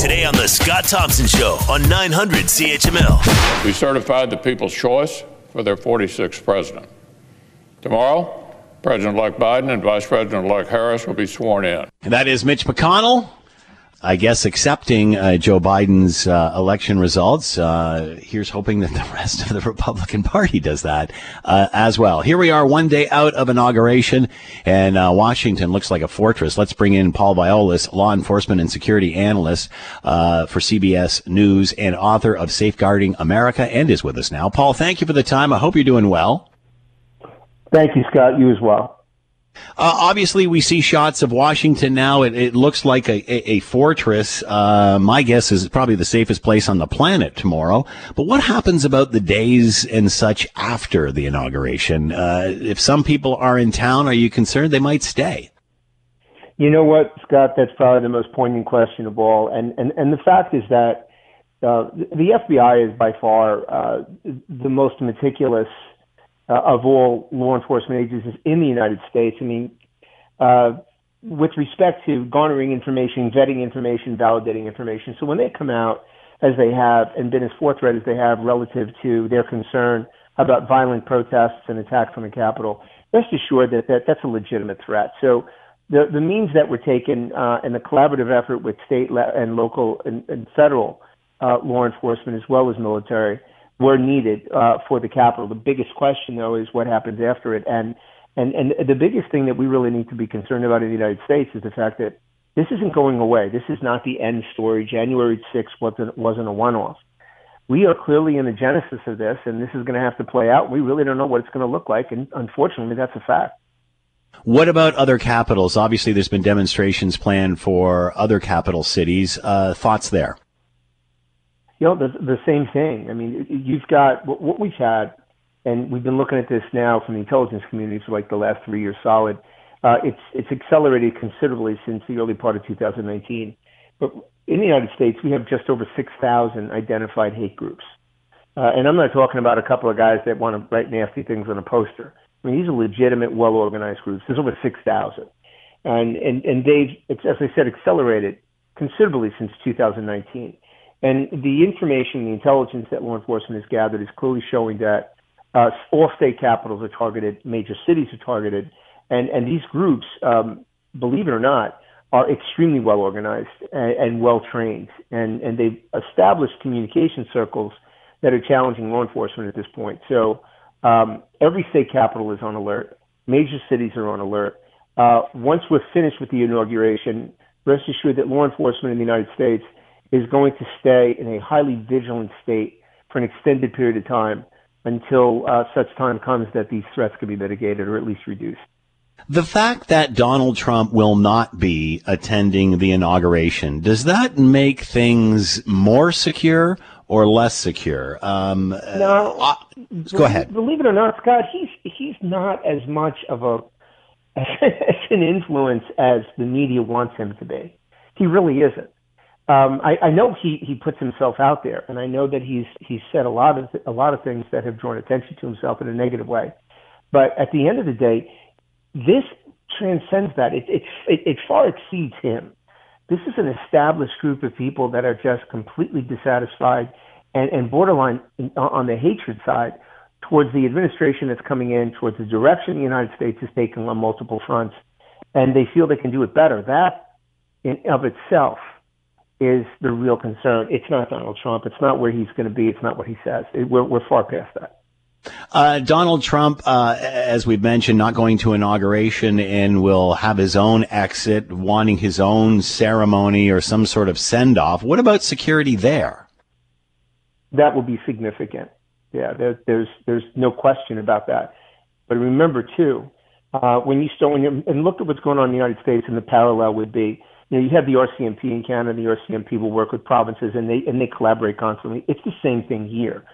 Today on The Scott Thompson Show on 900 CHML. We certified the people's choice for their 46th president. Tomorrow, President elect Biden and Vice President elect Harris will be sworn in. And that is Mitch McConnell. I guess accepting uh, Joe Biden's uh, election results. Uh, here's hoping that the rest of the Republican Party does that uh, as well. Here we are, one day out of inauguration, and uh, Washington looks like a fortress. Let's bring in Paul Viollis, law enforcement and security analyst uh, for CBS News and author of Safeguarding America, and is with us now. Paul, thank you for the time. I hope you're doing well. Thank you, Scott. You as well. Uh, obviously, we see shots of Washington now. It, it looks like a, a, a fortress. Uh, my guess is probably the safest place on the planet tomorrow. But what happens about the days and such after the inauguration? Uh, if some people are in town, are you concerned they might stay? You know what, Scott? That's probably the most poignant question of all. And and, and the fact is that uh, the FBI is by far uh, the most meticulous uh, of all law enforcement agencies in the United States. I mean, uh, with respect to garnering information, vetting information, validating information. So when they come out, as they have, and been as forthright as they have relative to their concern about violent protests and attacks on the Capitol, rest assured that, that that's a legitimate threat. So the, the means that were taken uh, and the collaborative effort with state and local and, and federal uh, law enforcement as well as military were needed uh, for the capital. The biggest question, though, is what happens after it. And, and, and the biggest thing that we really need to be concerned about in the United States is the fact that this isn't going away. This is not the end story. January 6th wasn't, wasn't a one off. We are clearly in the genesis of this, and this is going to have to play out. We really don't know what it's going to look like, and unfortunately, that's a fact. What about other capitals? Obviously, there's been demonstrations planned for other capital cities. Uh, thoughts there? You know, the, the same thing. I mean, you've got what, what we've had, and we've been looking at this now from the intelligence community for like the last three years solid. Uh, it's it's accelerated considerably since the early part of 2019. But in the United States, we have just over 6,000 identified hate groups. Uh, and I'm not talking about a couple of guys that want to write nasty things on a poster. I mean, these are legitimate, well-organized groups. There's over 6,000. And, and, and they've, as I said, accelerated considerably since 2019. And the information, the intelligence that law enforcement has gathered is clearly showing that uh, all state capitals are targeted, major cities are targeted, and, and these groups, um, believe it or not, are extremely well organized and, and well trained, and, and they've established communication circles that are challenging law enforcement at this point. So um, every state capital is on alert. Major cities are on alert. Uh, once we're finished with the inauguration, rest assured that law enforcement in the United States is going to stay in a highly vigilant state for an extended period of time until uh, such time comes that these threats can be mitigated or at least reduced. The fact that Donald Trump will not be attending the inauguration, does that make things more secure or less secure? Um, no. Uh, go ahead. Believe it or not, Scott, he's he's not as much of a as an influence as the media wants him to be. He really isn't um, I, I know he, he puts himself out there, and I know that he's he's said a lot of a lot of things that have drawn attention to himself in a negative way. But at the end of the day, this transcends that. It it it, it far exceeds him. This is an established group of people that are just completely dissatisfied and, and borderline on the hatred side towards the administration that's coming in, towards the direction the United States is taking on multiple fronts, and they feel they can do it better. That in of itself is the real concern. It's not Donald Trump. It's not where he's going to be. It's not what he says. It, we're, we're far past that. Uh, Donald Trump, uh, as we've mentioned, not going to inauguration and will have his own exit, wanting his own ceremony or some sort of send off. What about security there? That will be significant. Yeah, there, there's there's no question about that. But remember too, uh, when you start when and look at what's going on in the United States, and the parallel would be you know, you have the RCMP in Canada. The RCMP will work with provinces, and they and they collaborate constantly. It's the same thing here.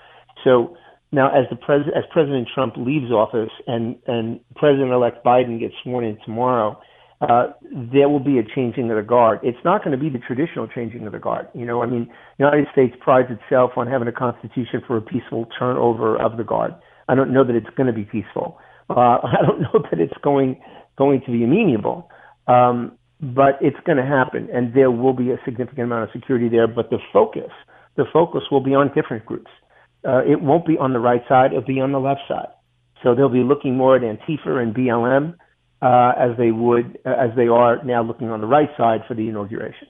So now, as the pres as President Trump leaves office and and President-elect Biden gets sworn in tomorrow, uh, there will be a changing of the guard. It's not going to be the traditional changing of the guard. You know, I mean, the United States prides itself on having a constitution for a peaceful turnover of the guard. I don't know that it's going to be peaceful. Uh, I don't know that it's going going to be amenable. Um, but it's going to happen, and there will be a significant amount of security there. But the focus, the focus will be on different groups. Uh, it won't be on the right side; it'll be on the left side. So they'll be looking more at Antifa and BLM uh, as they would uh, as they are now looking on the right side for the inauguration.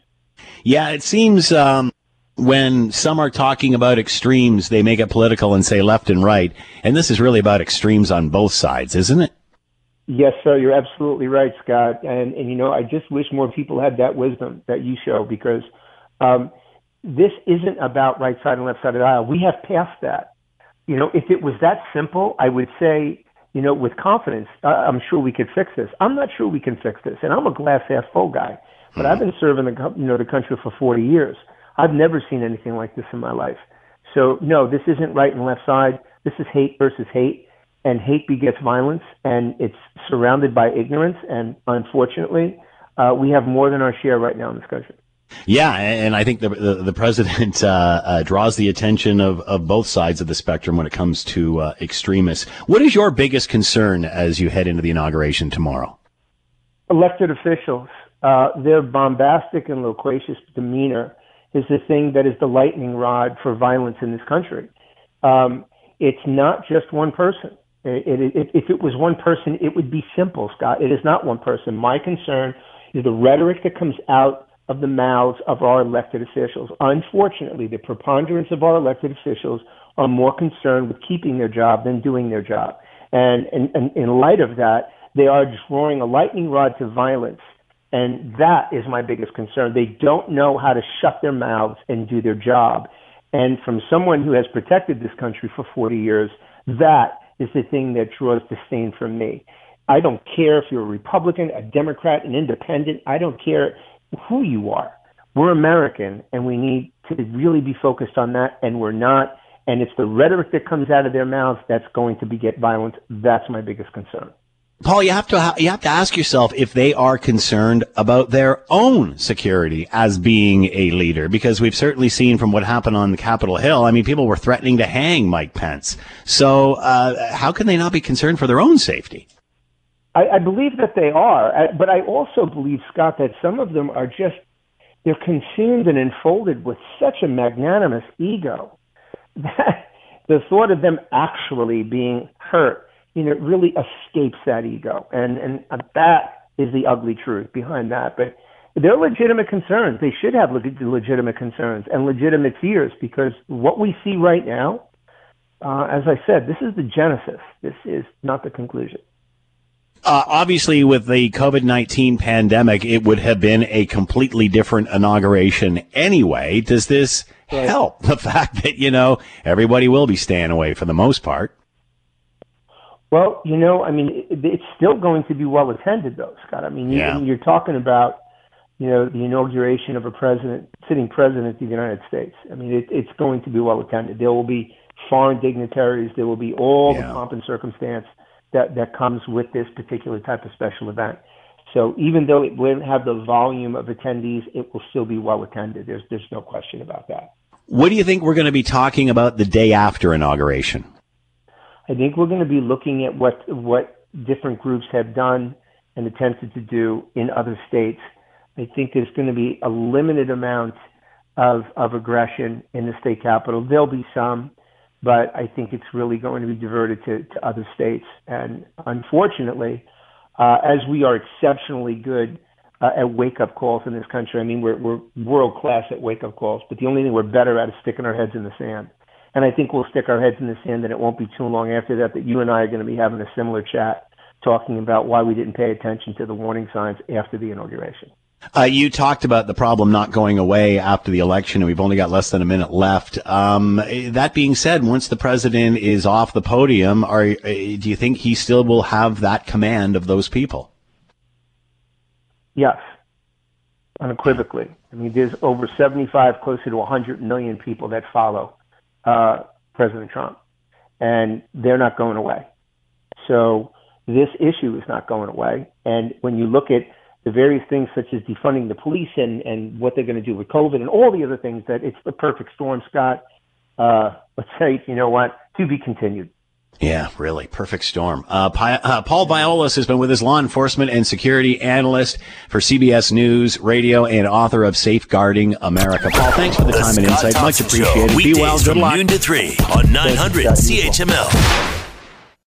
Yeah, it seems um, when some are talking about extremes, they make it political and say left and right, and this is really about extremes on both sides, isn't it? Yes, sir. You're absolutely right, Scott. And and you know, I just wish more people had that wisdom that you show because um, this isn't about right side and left side of the aisle. We have passed that. You know, if it was that simple, I would say, you know, with confidence, uh, I'm sure we could fix this. I'm not sure we can fix this, and I'm a glass half full guy. But mm-hmm. I've been serving the you know the country for 40 years. I've never seen anything like this in my life. So no, this isn't right and left side. This is hate versus hate and hate begets violence, and it's surrounded by ignorance. And unfortunately, uh, we have more than our share right now in this country. Yeah, and I think the the, the president uh, uh, draws the attention of, of both sides of the spectrum when it comes to uh, extremists. What is your biggest concern as you head into the inauguration tomorrow? Elected officials, uh, their bombastic and loquacious demeanor is the thing that is the lightning rod for violence in this country. Um, it's not just one person. It, it, if it was one person, it would be simple, Scott. It is not one person. My concern is the rhetoric that comes out of the mouths of our elected officials. Unfortunately, the preponderance of our elected officials are more concerned with keeping their job than doing their job. And, and, and in light of that, they are drawing a lightning rod to violence. And that is my biggest concern. They don't know how to shut their mouths and do their job. And from someone who has protected this country for 40 years, that is the thing that draws disdain from me. I don't care if you're a Republican, a Democrat, an independent. I don't care who you are. We're American, and we need to really be focused on that, and we're not. And it's the rhetoric that comes out of their mouths that's going to beget violence. That's my biggest concern. Paul, you have to you have to ask yourself if they are concerned about their own security as being a leader, because we've certainly seen from what happened on Capitol Hill. I mean, people were threatening to hang Mike Pence. So, uh, how can they not be concerned for their own safety? I, I believe that they are, but I also believe, Scott, that some of them are just they're consumed and enfolded with such a magnanimous ego that the thought of them actually being hurt you know, it really escapes that ego. And, and that is the ugly truth behind that. But they're legitimate concerns. They should have legitimate concerns and legitimate fears because what we see right now, uh, as I said, this is the genesis. This is not the conclusion. Uh, obviously, with the COVID 19 pandemic, it would have been a completely different inauguration anyway. Does this right. help the fact that, you know, everybody will be staying away for the most part? Well, you know, I mean, it, it's still going to be well attended, though, Scott. I mean, yeah. you, you're talking about, you know, the inauguration of a president, sitting president of the United States. I mean, it, it's going to be well attended. There will be foreign dignitaries. There will be all yeah. the pomp and circumstance that that comes with this particular type of special event. So even though it won't have the volume of attendees, it will still be well attended. There's there's no question about that. What do you think we're going to be talking about the day after inauguration? I think we're going to be looking at what what different groups have done and attempted to do in other states. I think there's going to be a limited amount of of aggression in the state capital. There'll be some, but I think it's really going to be diverted to, to other states. And unfortunately, uh, as we are exceptionally good uh, at wake up calls in this country, I mean we're we're world class at wake up calls, but the only thing we're better at is sticking our heads in the sand. And I think we'll stick our heads in the sand, and it won't be too long after that that you and I are going to be having a similar chat talking about why we didn't pay attention to the warning signs after the inauguration. Uh, you talked about the problem not going away after the election, and we've only got less than a minute left. Um, that being said, once the president is off the podium, are, uh, do you think he still will have that command of those people? Yes, unequivocally. I mean, there's over 75, closer to 100 million people that follow uh, President Trump, and they're not going away. So this issue is not going away. And when you look at the various things such as defunding the police and, and what they're going to do with COVID and all the other things, that it's the perfect storm, Scott. Uh, let's say, you know what, to be continued. Yeah, really. Perfect storm. Uh, Pi- uh, Paul Viollis has been with us, law enforcement and security analyst for CBS News Radio and author of Safeguarding America. Paul, thanks for the, The time and Scott insight. Much appreciated. Show, Be well. Good from luck. noon to 3 on 900 CHML.